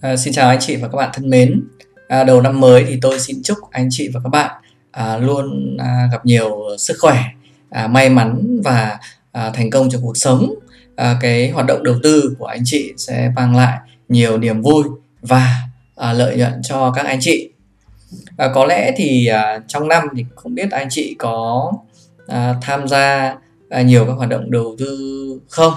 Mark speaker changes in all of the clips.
Speaker 1: À, xin chào anh chị và các bạn thân mến. À, đầu năm mới thì tôi xin chúc anh chị và các bạn à, luôn à, gặp nhiều sức khỏe, à, may mắn và à, thành công trong cuộc sống. À, cái hoạt động đầu tư của anh chị sẽ mang lại nhiều niềm vui và à, lợi nhuận cho các anh chị. À, có lẽ thì à, trong năm thì không biết anh chị có à, tham gia à, nhiều các hoạt động đầu tư không?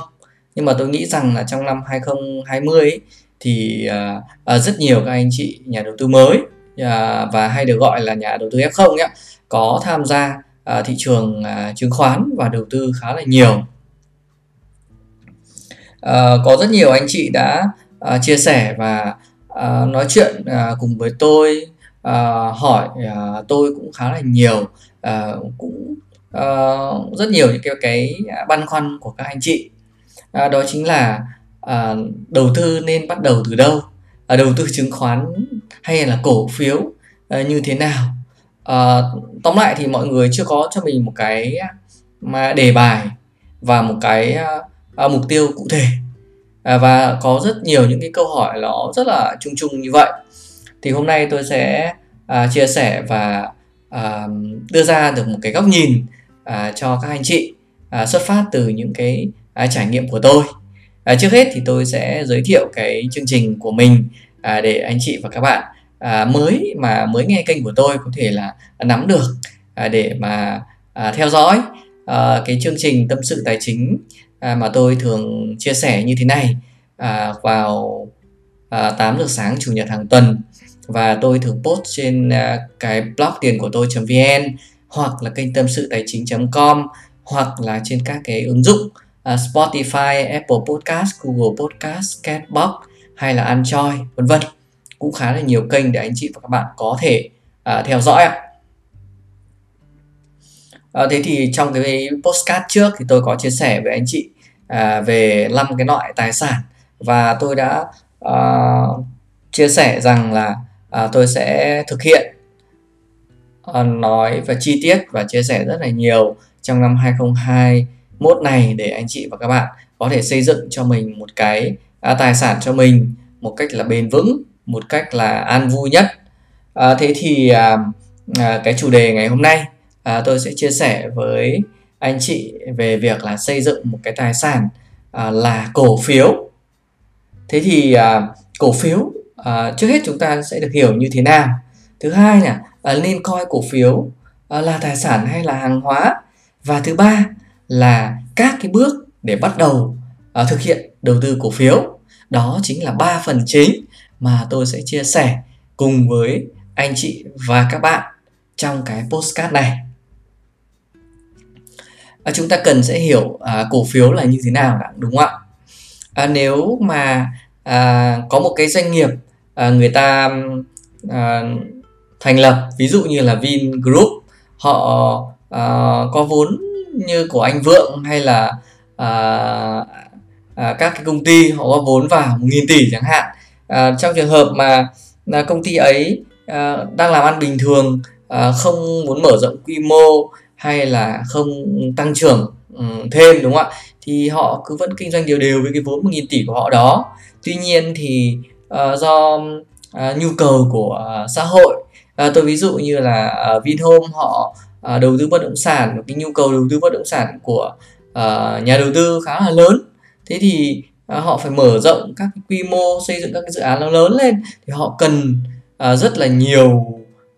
Speaker 1: Nhưng mà tôi nghĩ rằng là trong năm 2020 ấy, thì à, à, rất nhiều các anh chị nhà đầu tư mới à, và hay được gọi là nhà đầu tư F0 nhé có tham gia à, thị trường à, chứng khoán và đầu tư khá là nhiều. À, có rất nhiều anh chị đã à, chia sẻ và à, nói chuyện à, cùng với tôi à, hỏi à, tôi cũng khá là nhiều à, cũng à, rất nhiều những cái cái băn khoăn của các anh chị. À, đó chính là à, đầu tư nên bắt đầu từ đâu? À, đầu tư chứng khoán hay là cổ phiếu à, như thế nào? À, tóm lại thì mọi người chưa có cho mình một cái mà đề bài và một cái à, à, mục tiêu cụ thể. À, và có rất nhiều những cái câu hỏi nó rất là chung chung như vậy. Thì hôm nay tôi sẽ à, chia sẻ và à, đưa ra được một cái góc nhìn à, cho các anh chị à, xuất phát từ những cái à, trải nghiệm của tôi. À, trước hết thì tôi sẽ giới thiệu cái chương trình của mình à, để anh chị và các bạn à, mới mà mới nghe kênh của tôi có thể là nắm được à, để mà à, theo dõi à, cái chương trình tâm sự tài chính à, mà tôi thường chia sẻ như thế này. À, vào à, 8 giờ sáng chủ nhật hàng tuần và tôi thường post trên à, cái blog tiền của tôi.vn hoặc là kênh tâm sự tài chính.com hoặc là trên các cái ứng dụng uh, Spotify, Apple Podcast, Google Podcast, Catbox hay là Android vân vân cũng khá là nhiều kênh để anh chị và các bạn có thể uh, theo dõi ạ. À, thế thì trong cái postcard trước thì tôi có chia sẻ với anh chị à, về năm cái loại tài sản và tôi đã à, chia sẻ rằng là à, tôi sẽ thực hiện à, nói và chi tiết và chia sẻ rất là nhiều trong năm 2022 mốt này để anh chị và các bạn có thể xây dựng cho mình một cái à, tài sản cho mình một cách là bền vững một cách là an vui nhất. À, thế thì à, à, cái chủ đề ngày hôm nay à, tôi sẽ chia sẻ với anh chị về việc là xây dựng một cái tài sản à, là cổ phiếu. Thế thì à, cổ phiếu à, trước hết chúng ta sẽ được hiểu như thế nào? Thứ hai là à, nên coi cổ phiếu à, là tài sản hay là hàng hóa? Và thứ ba là các cái bước để bắt đầu uh, thực hiện đầu tư cổ phiếu. Đó chính là ba phần chính mà tôi sẽ chia sẻ cùng với anh chị và các bạn trong cái postcard này. À, chúng ta cần sẽ hiểu à, cổ phiếu là như thế nào đã đúng không ạ? À, nếu mà à, có một cái doanh nghiệp à, người ta à, thành lập ví dụ như là Vingroup họ à, có vốn như của anh Vượng hay là à, à, các cái công ty họ có vốn vào 1.000 tỷ chẳng hạn. À, trong trường hợp mà là công ty ấy à, đang làm ăn bình thường à, không muốn mở rộng quy mô hay là không tăng trưởng um, thêm đúng không ạ? Thì họ cứ vẫn kinh doanh đều đều với cái vốn 1.000 tỷ của họ đó. Tuy nhiên thì uh, do uh, nhu cầu của uh, xã hội uh, tôi ví dụ như là uh, Vinhome họ à, đầu tư bất động sản cái nhu cầu đầu tư bất động sản của à, nhà đầu tư khá là lớn. Thế thì à, họ phải mở rộng các cái quy mô xây dựng các cái dự án nó lớn lên thì họ cần à, rất là nhiều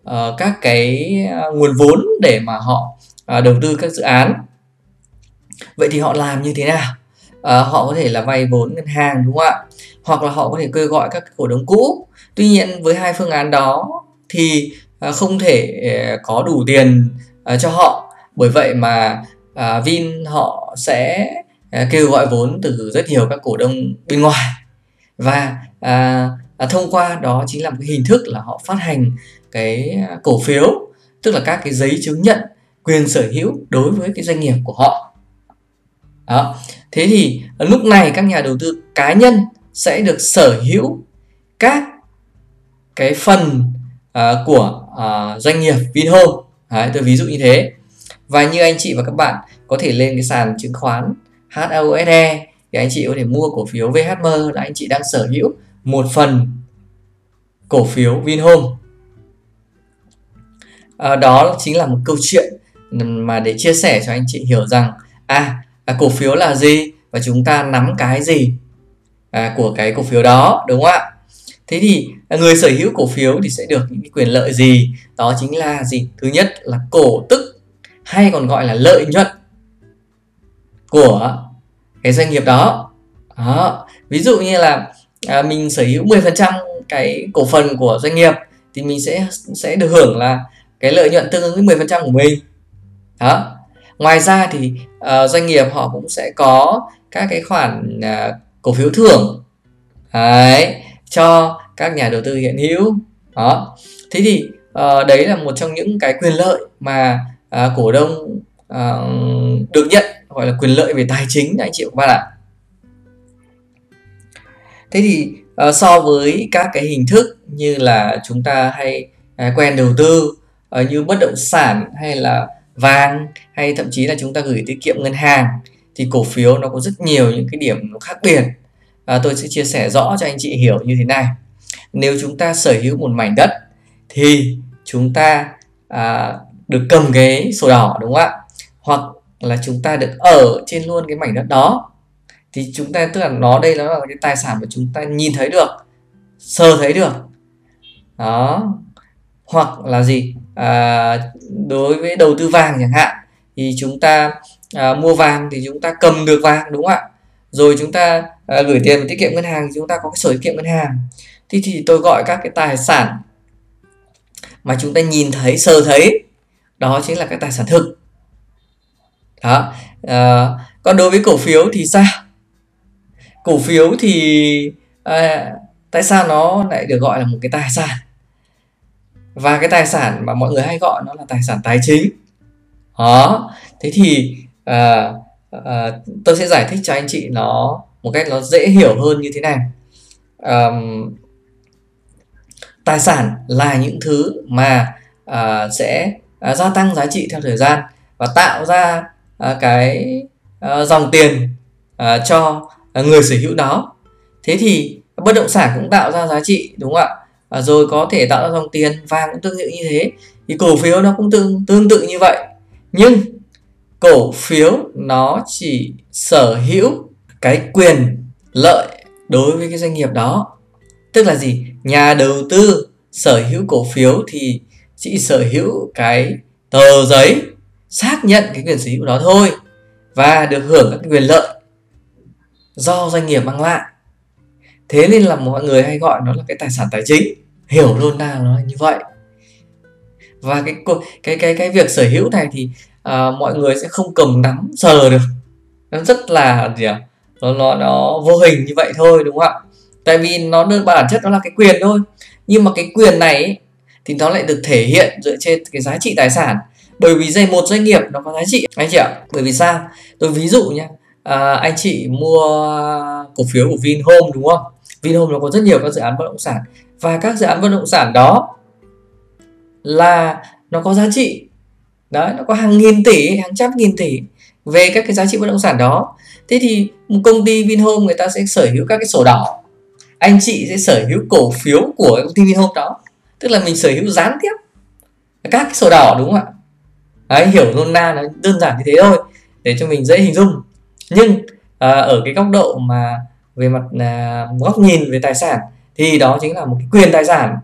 Speaker 1: à, các cái nguồn vốn để mà họ à, đầu tư các dự án. Vậy thì họ làm như thế nào? À, họ có thể là vay vốn ngân hàng đúng không ạ? Hoặc là họ có thể kêu gọi các cổ đông cũ. Tuy nhiên với hai phương án đó thì à, không thể có đủ tiền uh, cho họ. Bởi vậy mà uh, Vin họ sẽ uh, kêu gọi vốn từ rất nhiều các cổ đông bên ngoài. Và uh, uh, thông qua đó chính là một cái hình thức là họ phát hành cái cổ phiếu tức là các cái giấy chứng nhận quyền sở hữu đối với cái doanh nghiệp của họ. Đó. Thế thì lúc này các nhà đầu tư cá nhân sẽ được sở hữu các cái phần uh, của uh, doanh nghiệp Vinhome. Đấy, tôi ví dụ như thế. Và như anh chị và các bạn có thể lên cái sàn chứng khoán HAUSE thì anh chị có thể mua cổ phiếu VHM là anh chị đang sở hữu một phần cổ phiếu Vinhome. À, đó chính là một câu chuyện mà để chia sẻ cho anh chị hiểu rằng à, à cổ phiếu là gì và chúng ta nắm cái gì à, của cái cổ phiếu đó đúng không ạ? Thế thì à, người sở hữu cổ phiếu thì sẽ được những cái quyền lợi gì? Đó chính là gì? Thứ nhất là cổ tức hay còn gọi là lợi nhuận của cái doanh nghiệp đó. Đó ví dụ như là à, mình sở hữu 10% cái cổ phần của doanh nghiệp thì mình sẽ sẽ được hưởng là cái lợi nhuận tương ứng với 10% của mình. Đó ngoài ra thì uh, doanh nghiệp họ cũng sẽ có các cái khoản uh, cổ phiếu thưởng. Đấy cho các nhà đầu tư hiện hữu. Đó. Thế thì uh, đấy là một trong những cái quyền lợi mà uh, cổ đông uh, được nhận gọi là quyền lợi về tài chính anh chị và các bạn ạ. Thế thì uh, so với các cái hình thức như là chúng ta hay uh, quen đầu tư uh, như bất động sản hay là vàng hay thậm chí là chúng ta gửi tiết kiệm ngân hàng thì cổ phiếu nó có rất nhiều những cái điểm nó khác biệt à, tôi sẽ chia sẻ rõ cho anh chị hiểu như thế này. Nếu chúng ta sở hữu một mảnh đất thì chúng ta à, được cầm cái sổ đỏ đúng không ạ? Hoặc là chúng ta được ở trên luôn cái mảnh đất đó. Thì chúng ta tức là nó đây nó là cái tài sản mà chúng ta nhìn thấy được sơ thấy được. Đó. Hoặc là gì? À, đối với đầu tư vàng chẳng hạn thì chúng ta à, mua vàng thì chúng ta cầm được vàng đúng không ạ? Rồi chúng ta à, gửi tiền vào tiết kiệm ngân hàng thì chúng ta có cái sổ tiết kiệm ngân hàng. Thì thì tôi gọi các cái tài sản mà chúng ta nhìn thấy sờ thấy đó chính là cái tài sản thực. Đó à, còn đối với cổ phiếu thì sao? Cổ phiếu thì à, tại sao nó lại được gọi là một cái tài sản? Và cái tài sản mà mọi người hay gọi nó là tài sản tài chính. Đó thế thì à, à, tôi sẽ giải thích cho anh chị nó một cách nó dễ hiểu hơn như thế này. À, tài sản là những thứ mà à, sẽ à, gia tăng giá trị theo thời gian và tạo ra à, cái à, dòng tiền à, cho người sở hữu đó thế thì bất động sản cũng tạo ra giá trị đúng không ạ? À, rồi có thể tạo ra dòng tiền vàng cũng tương tự như thế. Thì cổ phiếu nó cũng tương tương tự như vậy. Nhưng cổ phiếu nó chỉ sở hữu cái quyền lợi đối với cái doanh nghiệp đó. Tức là gì? Nhà đầu tư sở hữu cổ phiếu thì chỉ sở hữu cái tờ giấy xác nhận cái quyền sở hữu đó thôi và được hưởng các quyền lợi do doanh nghiệp mang lại. Thế nên là mọi người hay gọi nó là cái tài sản tài chính. Hiểu luôn nào nó như vậy. Và cái cái cái cái việc sở hữu này thì à, mọi người sẽ không cầm nắm sờ được. Nó rất là gì à nó nó nó vô hình như vậy thôi đúng không ạ? Tại vì nó đơn bản chất nó là cái quyền thôi. Nhưng mà cái quyền này ấy, thì nó lại được thể hiện dựa trên cái giá trị tài sản. Bởi vì dây một doanh nghiệp nó có giá trị anh chị ạ. Bởi vì sao? Tôi ví dụ nhé à, anh chị mua cổ phiếu của Vinhome đúng không? Vinhome nó có rất nhiều các dự án bất động sản. Và các dự án bất động sản đó là nó có giá trị đó nó có hàng nghìn tỷ hàng trăm nghìn tỷ về các cái giá trị bất động sản đó. Thế thì một công ty Vinhome người ta sẽ sở hữu các cái sổ đỏ. Anh chị sẽ sở hữu cổ phiếu của công ty Vinhome đó. Tức là mình sở hữu gián tiếp các cái sổ đỏ đúng không ạ? Đấy hiểu nôm na nó đơn giản như thế thôi để cho mình dễ hình dung. Nhưng à, ở cái góc độ mà về mặt à, góc nhìn về tài sản thì đó chính là một cái quyền tài sản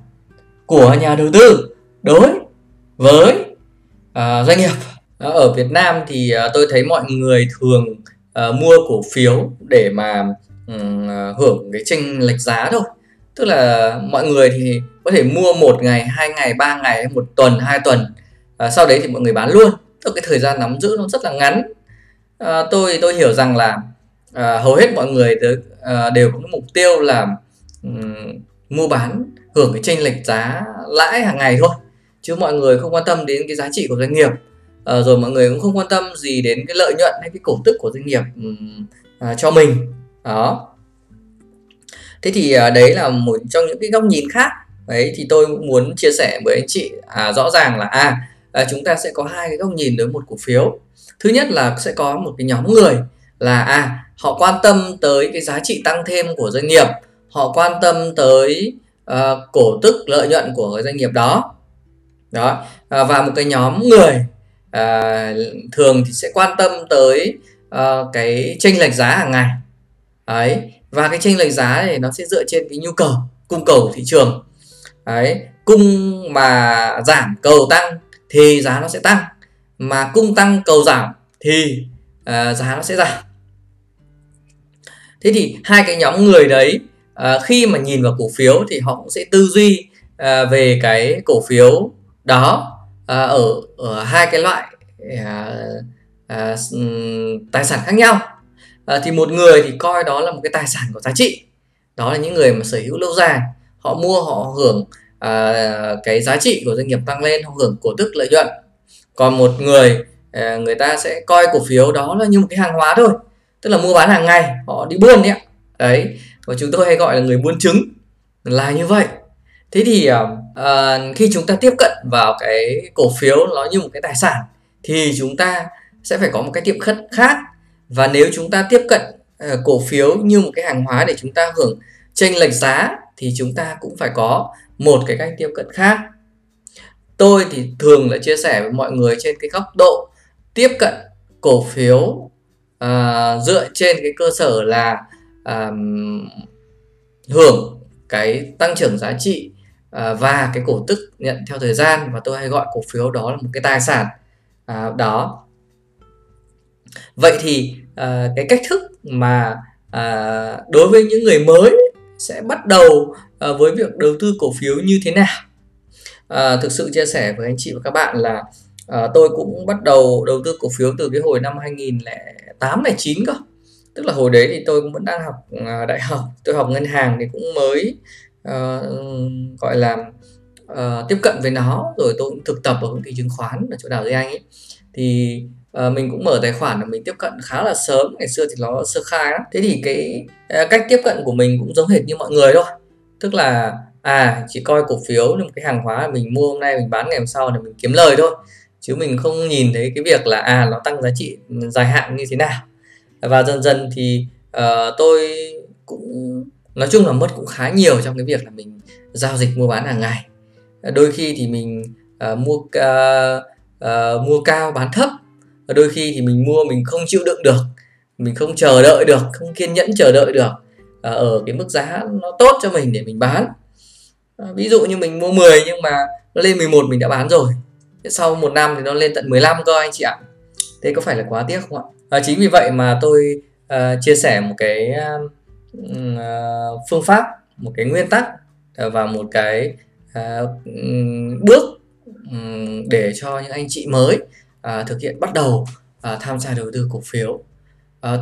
Speaker 1: của nhà đầu tư đối với uh, doanh nghiệp. Ờ, ở Việt Nam thì uh, tôi thấy mọi người thường uh, mua cổ phiếu để mà um, hưởng cái chênh lệch giá thôi. Tức là mọi người thì có thể mua một ngày hai ngày ba ngày một tuần hai tuần uh, sau đấy thì mọi người bán luôn. Tức cái thời gian nắm giữ nó rất là ngắn. Uh, tôi tôi hiểu rằng là uh, hầu hết mọi người đều, uh, đều có cái mục tiêu là um, mua bán hưởng cái chênh lệch giá lãi hàng ngày thôi chứ mọi người không quan tâm đến cái giá trị của doanh nghiệp. À, rồi mọi người cũng không quan tâm gì đến cái lợi nhuận hay cái cổ tức của doanh nghiệp à, cho mình. Đó. Thế thì à, đấy là một trong những cái góc nhìn khác. Đấy thì tôi muốn chia sẻ với anh chị à, rõ ràng là a à chúng ta sẽ có hai cái góc nhìn đối một cổ phiếu. Thứ nhất là sẽ có một cái nhóm người là à họ quan tâm tới cái giá trị tăng thêm của doanh nghiệp. Họ quan tâm tới uh, cổ tức lợi nhuận của cái doanh nghiệp đó đó. À, và một cái nhóm người à, thường thì sẽ quan tâm tới à, cái chênh lệch giá hàng ngày. Ấy. Và cái chênh lệch giá này nó sẽ dựa trên cái nhu cầu cung cầu của thị trường. Đấy cung mà giảm cầu tăng thì giá nó sẽ tăng. Mà cung tăng cầu giảm thì à, giá nó sẽ giảm. Thế thì hai cái nhóm người đấy à, khi mà nhìn vào cổ phiếu thì họ cũng sẽ tư duy à, về cái cổ phiếu đó à, ở ở hai cái loại à, à, ừ, tài sản khác nhau. À, thì một người thì coi đó là một cái tài sản có giá trị. Đó là những người mà sở hữu lâu dài. Họ mua họ hưởng à, cái giá trị của doanh nghiệp tăng lên họ hưởng cổ tức lợi nhuận. Còn một người à, người ta sẽ coi cổ phiếu đó là như một cái hàng hóa thôi. Tức là mua bán hàng ngày họ đi buôn đấy đấy và chúng tôi hay gọi là người buôn chứng là như vậy thế thì uh, khi chúng ta tiếp cận vào cái cổ phiếu nó như một cái tài sản thì chúng ta sẽ phải có một cái tiệm cận khác. Và nếu chúng ta tiếp cận uh, cổ phiếu như một cái hàng hóa để chúng ta hưởng chênh lệch giá thì chúng ta cũng phải có một cái cách tiếp cận khác. Tôi thì thường là chia sẻ với mọi người trên cái góc độ tiếp cận cổ phiếu uh, dựa trên cái cơ sở là uh, hưởng cái tăng trưởng giá trị À, và cái cổ tức nhận theo thời gian và tôi hay gọi cổ phiếu đó là một cái tài sản. À, đó. Vậy thì à, cái cách thức mà à, đối với những người mới sẽ bắt đầu à, với việc đầu tư cổ phiếu như thế nào? À, thực sự chia sẻ với anh chị và các bạn là à, tôi cũng bắt đầu đầu tư cổ phiếu từ cái hồi năm 2008 9 cơ. Tức là hồi đấy thì tôi cũng vẫn đang học à, đại học. Tôi học ngân hàng thì cũng mới uh, gọi là uh, tiếp cận với nó rồi tôi cũng thực tập ở công ty chứng khoán ở chỗ đào Duy Anh ấy. Thì uh, mình cũng mở tài khoản là mình tiếp cận khá là sớm ngày xưa thì nó sơ khai lắm. Thế thì cái uh, cách tiếp cận của mình cũng giống hệt như mọi người thôi. Tức là à chỉ coi cổ phiếu là một cái hàng hóa mình mua hôm nay mình bán ngày hôm sau để mình kiếm lời thôi. Chứ mình không nhìn thấy cái việc là à nó tăng giá trị dài hạn như thế nào. Và dần dần thì uh, tôi cũng nói chung là mất cũng khá nhiều trong cái việc là mình giao dịch mua bán hàng ngày. Đôi khi thì mình uh, mua uh, uh, mua cao bán thấp. Đôi khi thì mình mua mình không chịu đựng được mình không chờ đợi được không kiên nhẫn chờ đợi được uh, ở cái mức giá nó tốt cho mình để mình bán. Uh, ví dụ như mình mua 10 nhưng mà nó lên 11 mình đã bán rồi sau một năm thì nó lên tận 15 cơ anh chị ạ. Thế có phải là quá tiếc không ạ? À, chính vì vậy mà tôi uh, chia sẻ một cái uh, À, phương pháp một cái nguyên tắc à, và một cái uh, bước um, để cho những anh chị mới uh, thực hiện bắt đầu uh, tham gia đầu tư cổ phiếu.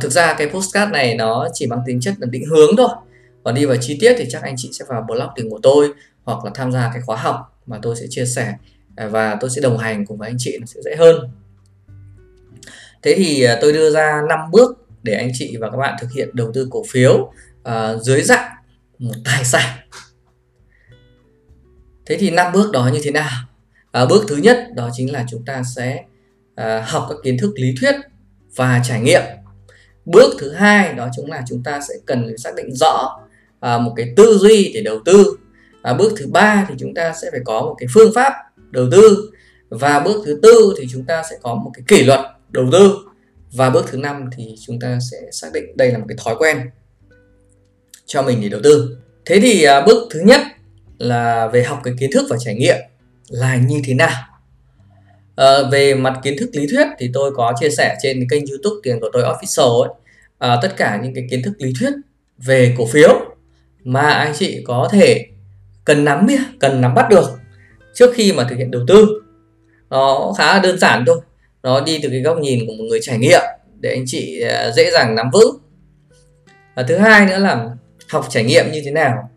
Speaker 1: Thực ra cái postcard này nó chỉ mang tính chất là định hướng thôi. Còn đi vào chi tiết thì chắc anh chị sẽ vào blog tiền của tôi hoặc là tham gia cái khóa học mà tôi sẽ chia sẻ và tôi sẽ đồng hành cùng với anh chị nó sẽ dễ hơn. Thế thì tôi đưa ra 5 bước để anh chị và các bạn thực hiện đầu tư cổ phiếu à, dưới dạng một tài sản. Thế thì năm bước đó như thế nào? À, bước thứ nhất đó chính là chúng ta sẽ à, học các kiến thức lý thuyết và trải nghiệm. Bước thứ hai đó chính là chúng ta sẽ cần xác định rõ à, một cái tư duy để đầu tư. À, bước thứ ba thì chúng ta sẽ phải có một cái phương pháp đầu tư. Và bước thứ tư thì chúng ta sẽ có một cái kỷ luật đầu tư và bước thứ năm thì chúng ta sẽ xác định đây là một cái thói quen cho mình để đầu tư. Thế thì à, bước thứ nhất là về học cái kiến thức và trải nghiệm là như thế nào? À, về mặt kiến thức lý thuyết thì tôi có chia sẻ trên kênh youtube tiền của tôi official ấy. À, tất cả những cái kiến thức lý thuyết về cổ phiếu mà anh chị có thể cần nắm cần nắm bắt được trước khi mà thực hiện đầu tư. Nó khá là đơn giản thôi nó đi từ cái góc nhìn của một người trải nghiệm để anh chị à, dễ dàng nắm vững. Và thứ hai nữa là học trải nghiệm như thế nào.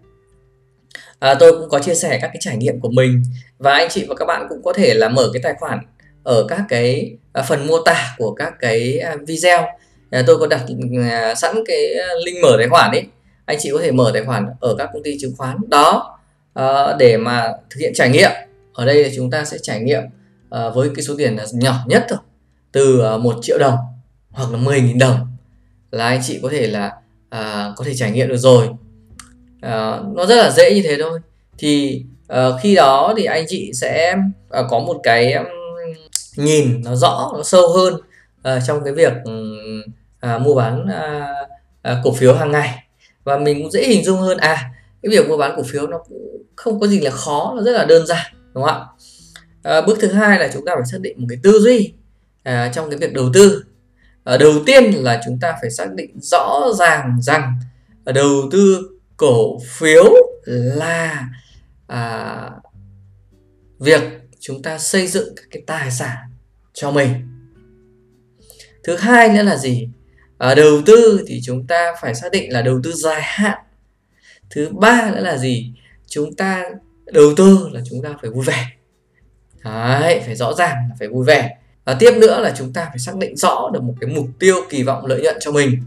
Speaker 1: À, tôi cũng có chia sẻ các cái trải nghiệm của mình và anh chị và các bạn cũng có thể là mở cái tài khoản ở các cái à, phần mô tả của các cái à, video. À, tôi có đặt à, sẵn cái link mở tài khoản ấy. Anh chị có thể mở tài khoản ở các công ty chứng khoán đó à, để mà thực hiện trải nghiệm. Ở đây là chúng ta sẽ trải nghiệm à, với cái số tiền là nhỏ nhất thôi từ ờ, à, 1 triệu đồng hoặc là 10.000 đồng là anh chị có thể là à, có thể trải nghiệm được rồi. À, nó rất là dễ như thế thôi. Thì à, khi đó thì anh chị sẽ à, có một cái nhìn nó rõ nó sâu hơn à, trong cái việc à, mua bán à, à, cổ phiếu hàng ngày. Và mình cũng dễ hình dung hơn à cái việc mua bán cổ phiếu nó cũng không có gì là khó nó rất là đơn giản đúng không ạ? À, bước thứ hai là chúng ta phải xác định một cái tư duy à, trong cái việc đầu tư. À, đầu tiên là chúng ta phải xác định rõ ràng rằng ờ, đầu tư cổ phiếu là à, việc chúng ta xây dựng các cái tài sản cho mình. Thứ hai nữa là gì? À, đầu tư thì chúng ta phải xác định là đầu tư dài hạn. Thứ ba nữa là gì? Chúng ta đầu tư là chúng ta phải vui vẻ. Đấy, phải rõ ràng là phải vui vẻ. Và tiếp nữa là chúng ta phải xác định rõ được một cái mục tiêu kỳ vọng lợi nhuận cho mình.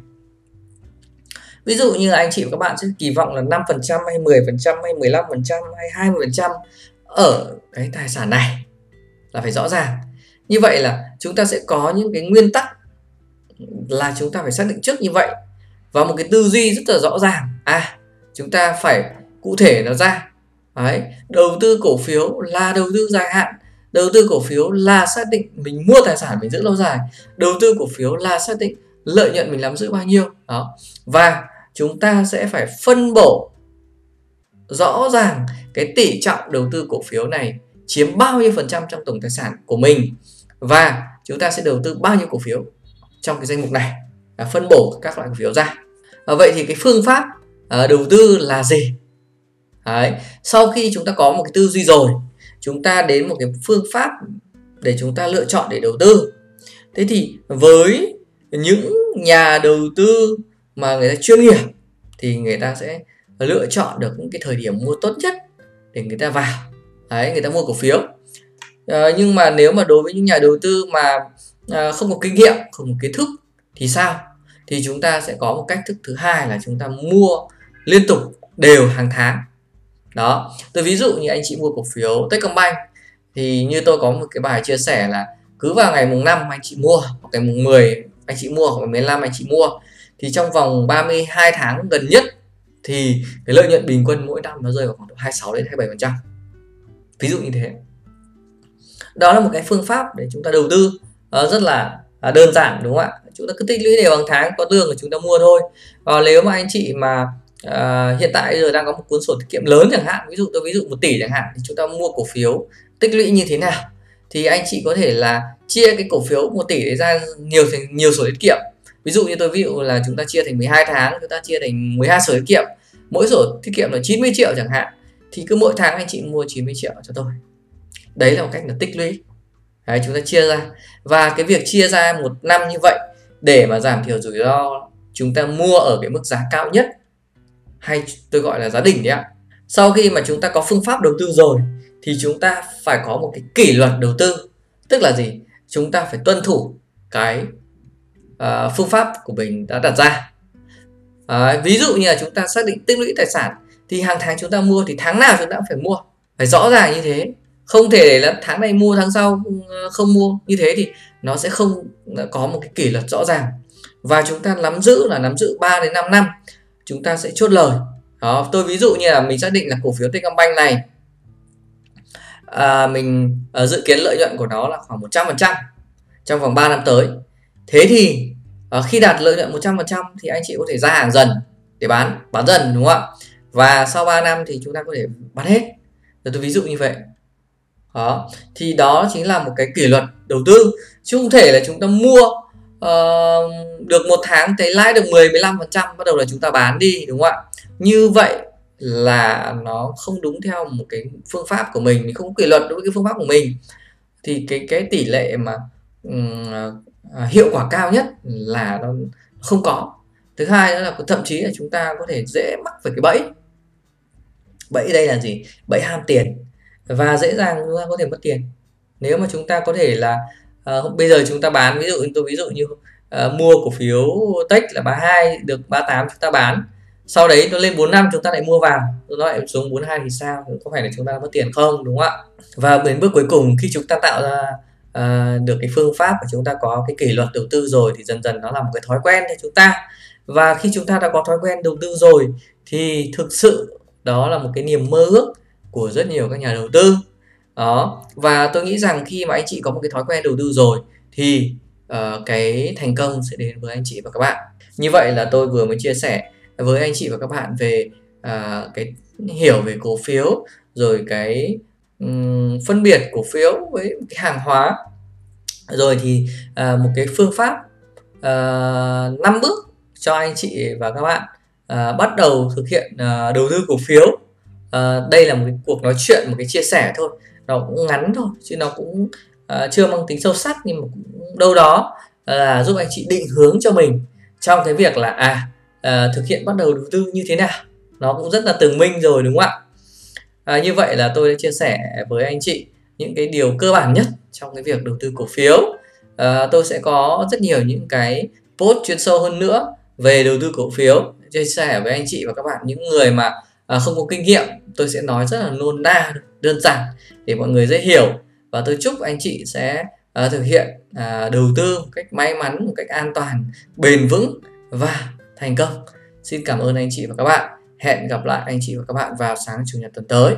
Speaker 1: Ví dụ như anh chị và các bạn sẽ kỳ vọng là 5% hay 10% hay 15% hay 20% ở cái tài sản này là phải rõ ràng. Như vậy là chúng ta sẽ có những cái nguyên tắc là chúng ta phải xác định trước như vậy. Và một cái tư duy rất là rõ ràng. À chúng ta phải cụ thể nó ra. Đấy, đầu tư cổ phiếu là đầu tư dài hạn đầu tư cổ phiếu là xác định mình mua tài sản mình giữ lâu dài. Đầu tư cổ phiếu là xác định lợi nhuận mình nắm giữ bao nhiêu. Đó. Và chúng ta sẽ phải phân bổ rõ ràng cái tỷ trọng đầu tư cổ phiếu này chiếm bao nhiêu phần trăm trong tổng tài sản của mình. Và chúng ta sẽ đầu tư bao nhiêu cổ phiếu trong cái danh mục này. Là phân bổ các loại cổ phiếu ra. À, vậy thì cái phương pháp à, đầu tư là gì? Đấy. sau khi chúng ta có một cái tư duy rồi chúng ta đến một cái phương pháp để chúng ta lựa chọn để đầu tư. Thế thì với những nhà đầu tư mà người ta chuyên nghiệp thì người ta sẽ lựa chọn được những cái thời điểm mua tốt nhất để người ta vào. Đấy người ta mua cổ phiếu. À, nhưng mà nếu mà đối với những nhà đầu tư mà à, không có kinh nghiệm không có kiến thức thì sao? Thì chúng ta sẽ có một cách thức thứ hai là chúng ta mua liên tục đều hàng tháng đó. Tôi ví dụ như anh chị mua cổ phiếu Techcombank thì như tôi có một cái bài chia sẻ là cứ vào ngày mùng 5 anh chị mua hoặc ngày mùng 10 anh chị mua hoặc ngày 15 anh chị mua thì trong vòng 32 tháng gần nhất thì cái lợi nhuận bình quân mỗi năm nó rơi vào khoảng 26 đến 27 phần trăm. Ví dụ như thế. Đó là một cái phương pháp để chúng ta đầu tư. Uh, rất là uh, đơn giản đúng không ạ? Chúng ta cứ tích lũy đều hàng tháng có tương thì chúng ta mua thôi. Còn nếu mà anh chị mà uh, hiện tại giờ đang có một cuốn sổ tiết kiệm lớn chẳng hạn. Ví dụ tôi ví dụ một tỷ chẳng hạn thì chúng ta mua cổ phiếu tích lũy như thế nào? Thì anh chị có thể là chia cái cổ phiếu một tỷ đấy ra nhiều thành nhiều sổ tiết kiệm. Ví dụ như tôi ví dụ là chúng ta chia thành 12 tháng chúng ta chia thành 12 sổ tiết kiệm. Mỗi sổ tiết kiệm là 90 triệu chẳng hạn thì cứ mỗi tháng anh chị mua 90 triệu cho tôi. Đấy là một cách là tích lũy. Đấy, chúng ta chia ra. Và cái việc chia ra một năm như vậy để mà giảm thiểu rủi ro chúng ta mua ở cái mức giá cao nhất hay tôi gọi là giá đỉnh đấy ạ. Sau khi mà chúng ta có phương pháp đầu tư rồi thì chúng ta phải có một cái kỷ luật đầu tư. Tức là gì? Chúng ta phải tuân thủ cái uh, phương pháp của mình đã đặt ra. Uh, ví dụ như là chúng ta xác định tích lũy tài sản thì hàng tháng chúng ta mua thì tháng nào chúng ta cũng phải mua. Phải rõ ràng như thế. Không thể để là tháng này mua tháng sau ừ, không mua. Như thế thì nó sẽ không có một cái kỷ luật rõ ràng. Và chúng ta nắm giữ là nắm giữ 3 đến 5 năm chúng ta sẽ chốt lời. Đó tôi ví dụ như là mình xác định là cổ phiếu Techcombank này à, mình à, dự kiến lợi nhuận của nó là khoảng 100% trong vòng 3 năm tới. Thế thì à, khi đạt lợi nhuận 100% thì anh chị có thể ra hàng dần để bán bán dần đúng không ạ? Và sau 3 năm thì chúng ta có thể bán hết. Rồi tôi ví dụ như vậy. Đó thì đó chính là một cái kỷ luật đầu tư. Chứ không thể là chúng ta mua uh, được một tháng thấy lãi được 10 15 phần trăm bắt đầu là chúng ta bán đi đúng không ạ? Như vậy là nó không đúng theo một cái phương pháp của mình mình không có kỷ luật đối với cái phương pháp của mình. Thì cái cái tỷ lệ mà um, hiệu quả cao nhất là nó không có. Thứ hai nữa là thậm chí là chúng ta có thể dễ mắc phải cái bẫy. Bẫy đây là gì? Bẫy ham tiền. Và dễ dàng chúng ta có thể mất tiền. Nếu mà chúng ta có thể là à, bây giờ chúng ta bán ví dụ tôi ví dụ như à, mua cổ phiếu tech là 32 được 38 chúng ta bán. Sau đấy nó lên 45 chúng ta lại mua vào nó lại xuống 42 thì sao? Có phải là chúng ta mất tiền không? Đúng không ạ? Và đến bước cuối cùng khi chúng ta tạo ra à, được cái phương pháp và chúng ta có cái kỷ luật đầu tư rồi thì dần dần nó là một cái thói quen cho chúng ta. Và khi chúng ta đã có thói quen đầu tư rồi thì thực sự đó là một cái niềm mơ ước của rất nhiều các nhà đầu tư đó. Và tôi nghĩ rằng khi mà anh chị có một cái thói quen đầu tư rồi thì uh, cái thành công sẽ đến với anh chị và các bạn. Như vậy là tôi vừa mới chia sẻ với anh chị và các bạn về uh, cái hiểu về cổ phiếu rồi cái um, phân biệt cổ phiếu với cái hàng hóa. Rồi thì uh, một cái phương pháp uh, 5 bước cho anh chị và các bạn uh, bắt đầu thực hiện uh, đầu tư cổ phiếu. Uh, đây là một cái cuộc nói chuyện một cái chia sẻ thôi nó cũng ngắn thôi chứ nó cũng uh, chưa mang tính sâu sắc nhưng mà cũng đâu đó ờ, là uh, giúp anh chị định hướng cho mình trong cái việc là à uh, thực hiện bắt đầu đầu tư như thế nào. Nó cũng rất là tường minh rồi đúng không ạ? À, như vậy là tôi đã chia sẻ với anh chị những cái điều cơ bản nhất trong cái việc đầu tư cổ phiếu. À, tôi sẽ có rất nhiều những cái post chuyên sâu hơn nữa về đầu tư cổ phiếu chia sẻ với anh chị và các bạn những người mà à, không có kinh nghiệm tôi sẽ nói rất là nôn na đơn giản để mọi người dễ hiểu. Và tôi chúc anh chị sẽ à, thực hiện à, đầu tư một cách may mắn một cách an toàn bền vững và thành công. Xin cảm ơn anh chị và các bạn. Hẹn gặp lại anh chị và các bạn vào sáng chủ nhật tuần tới.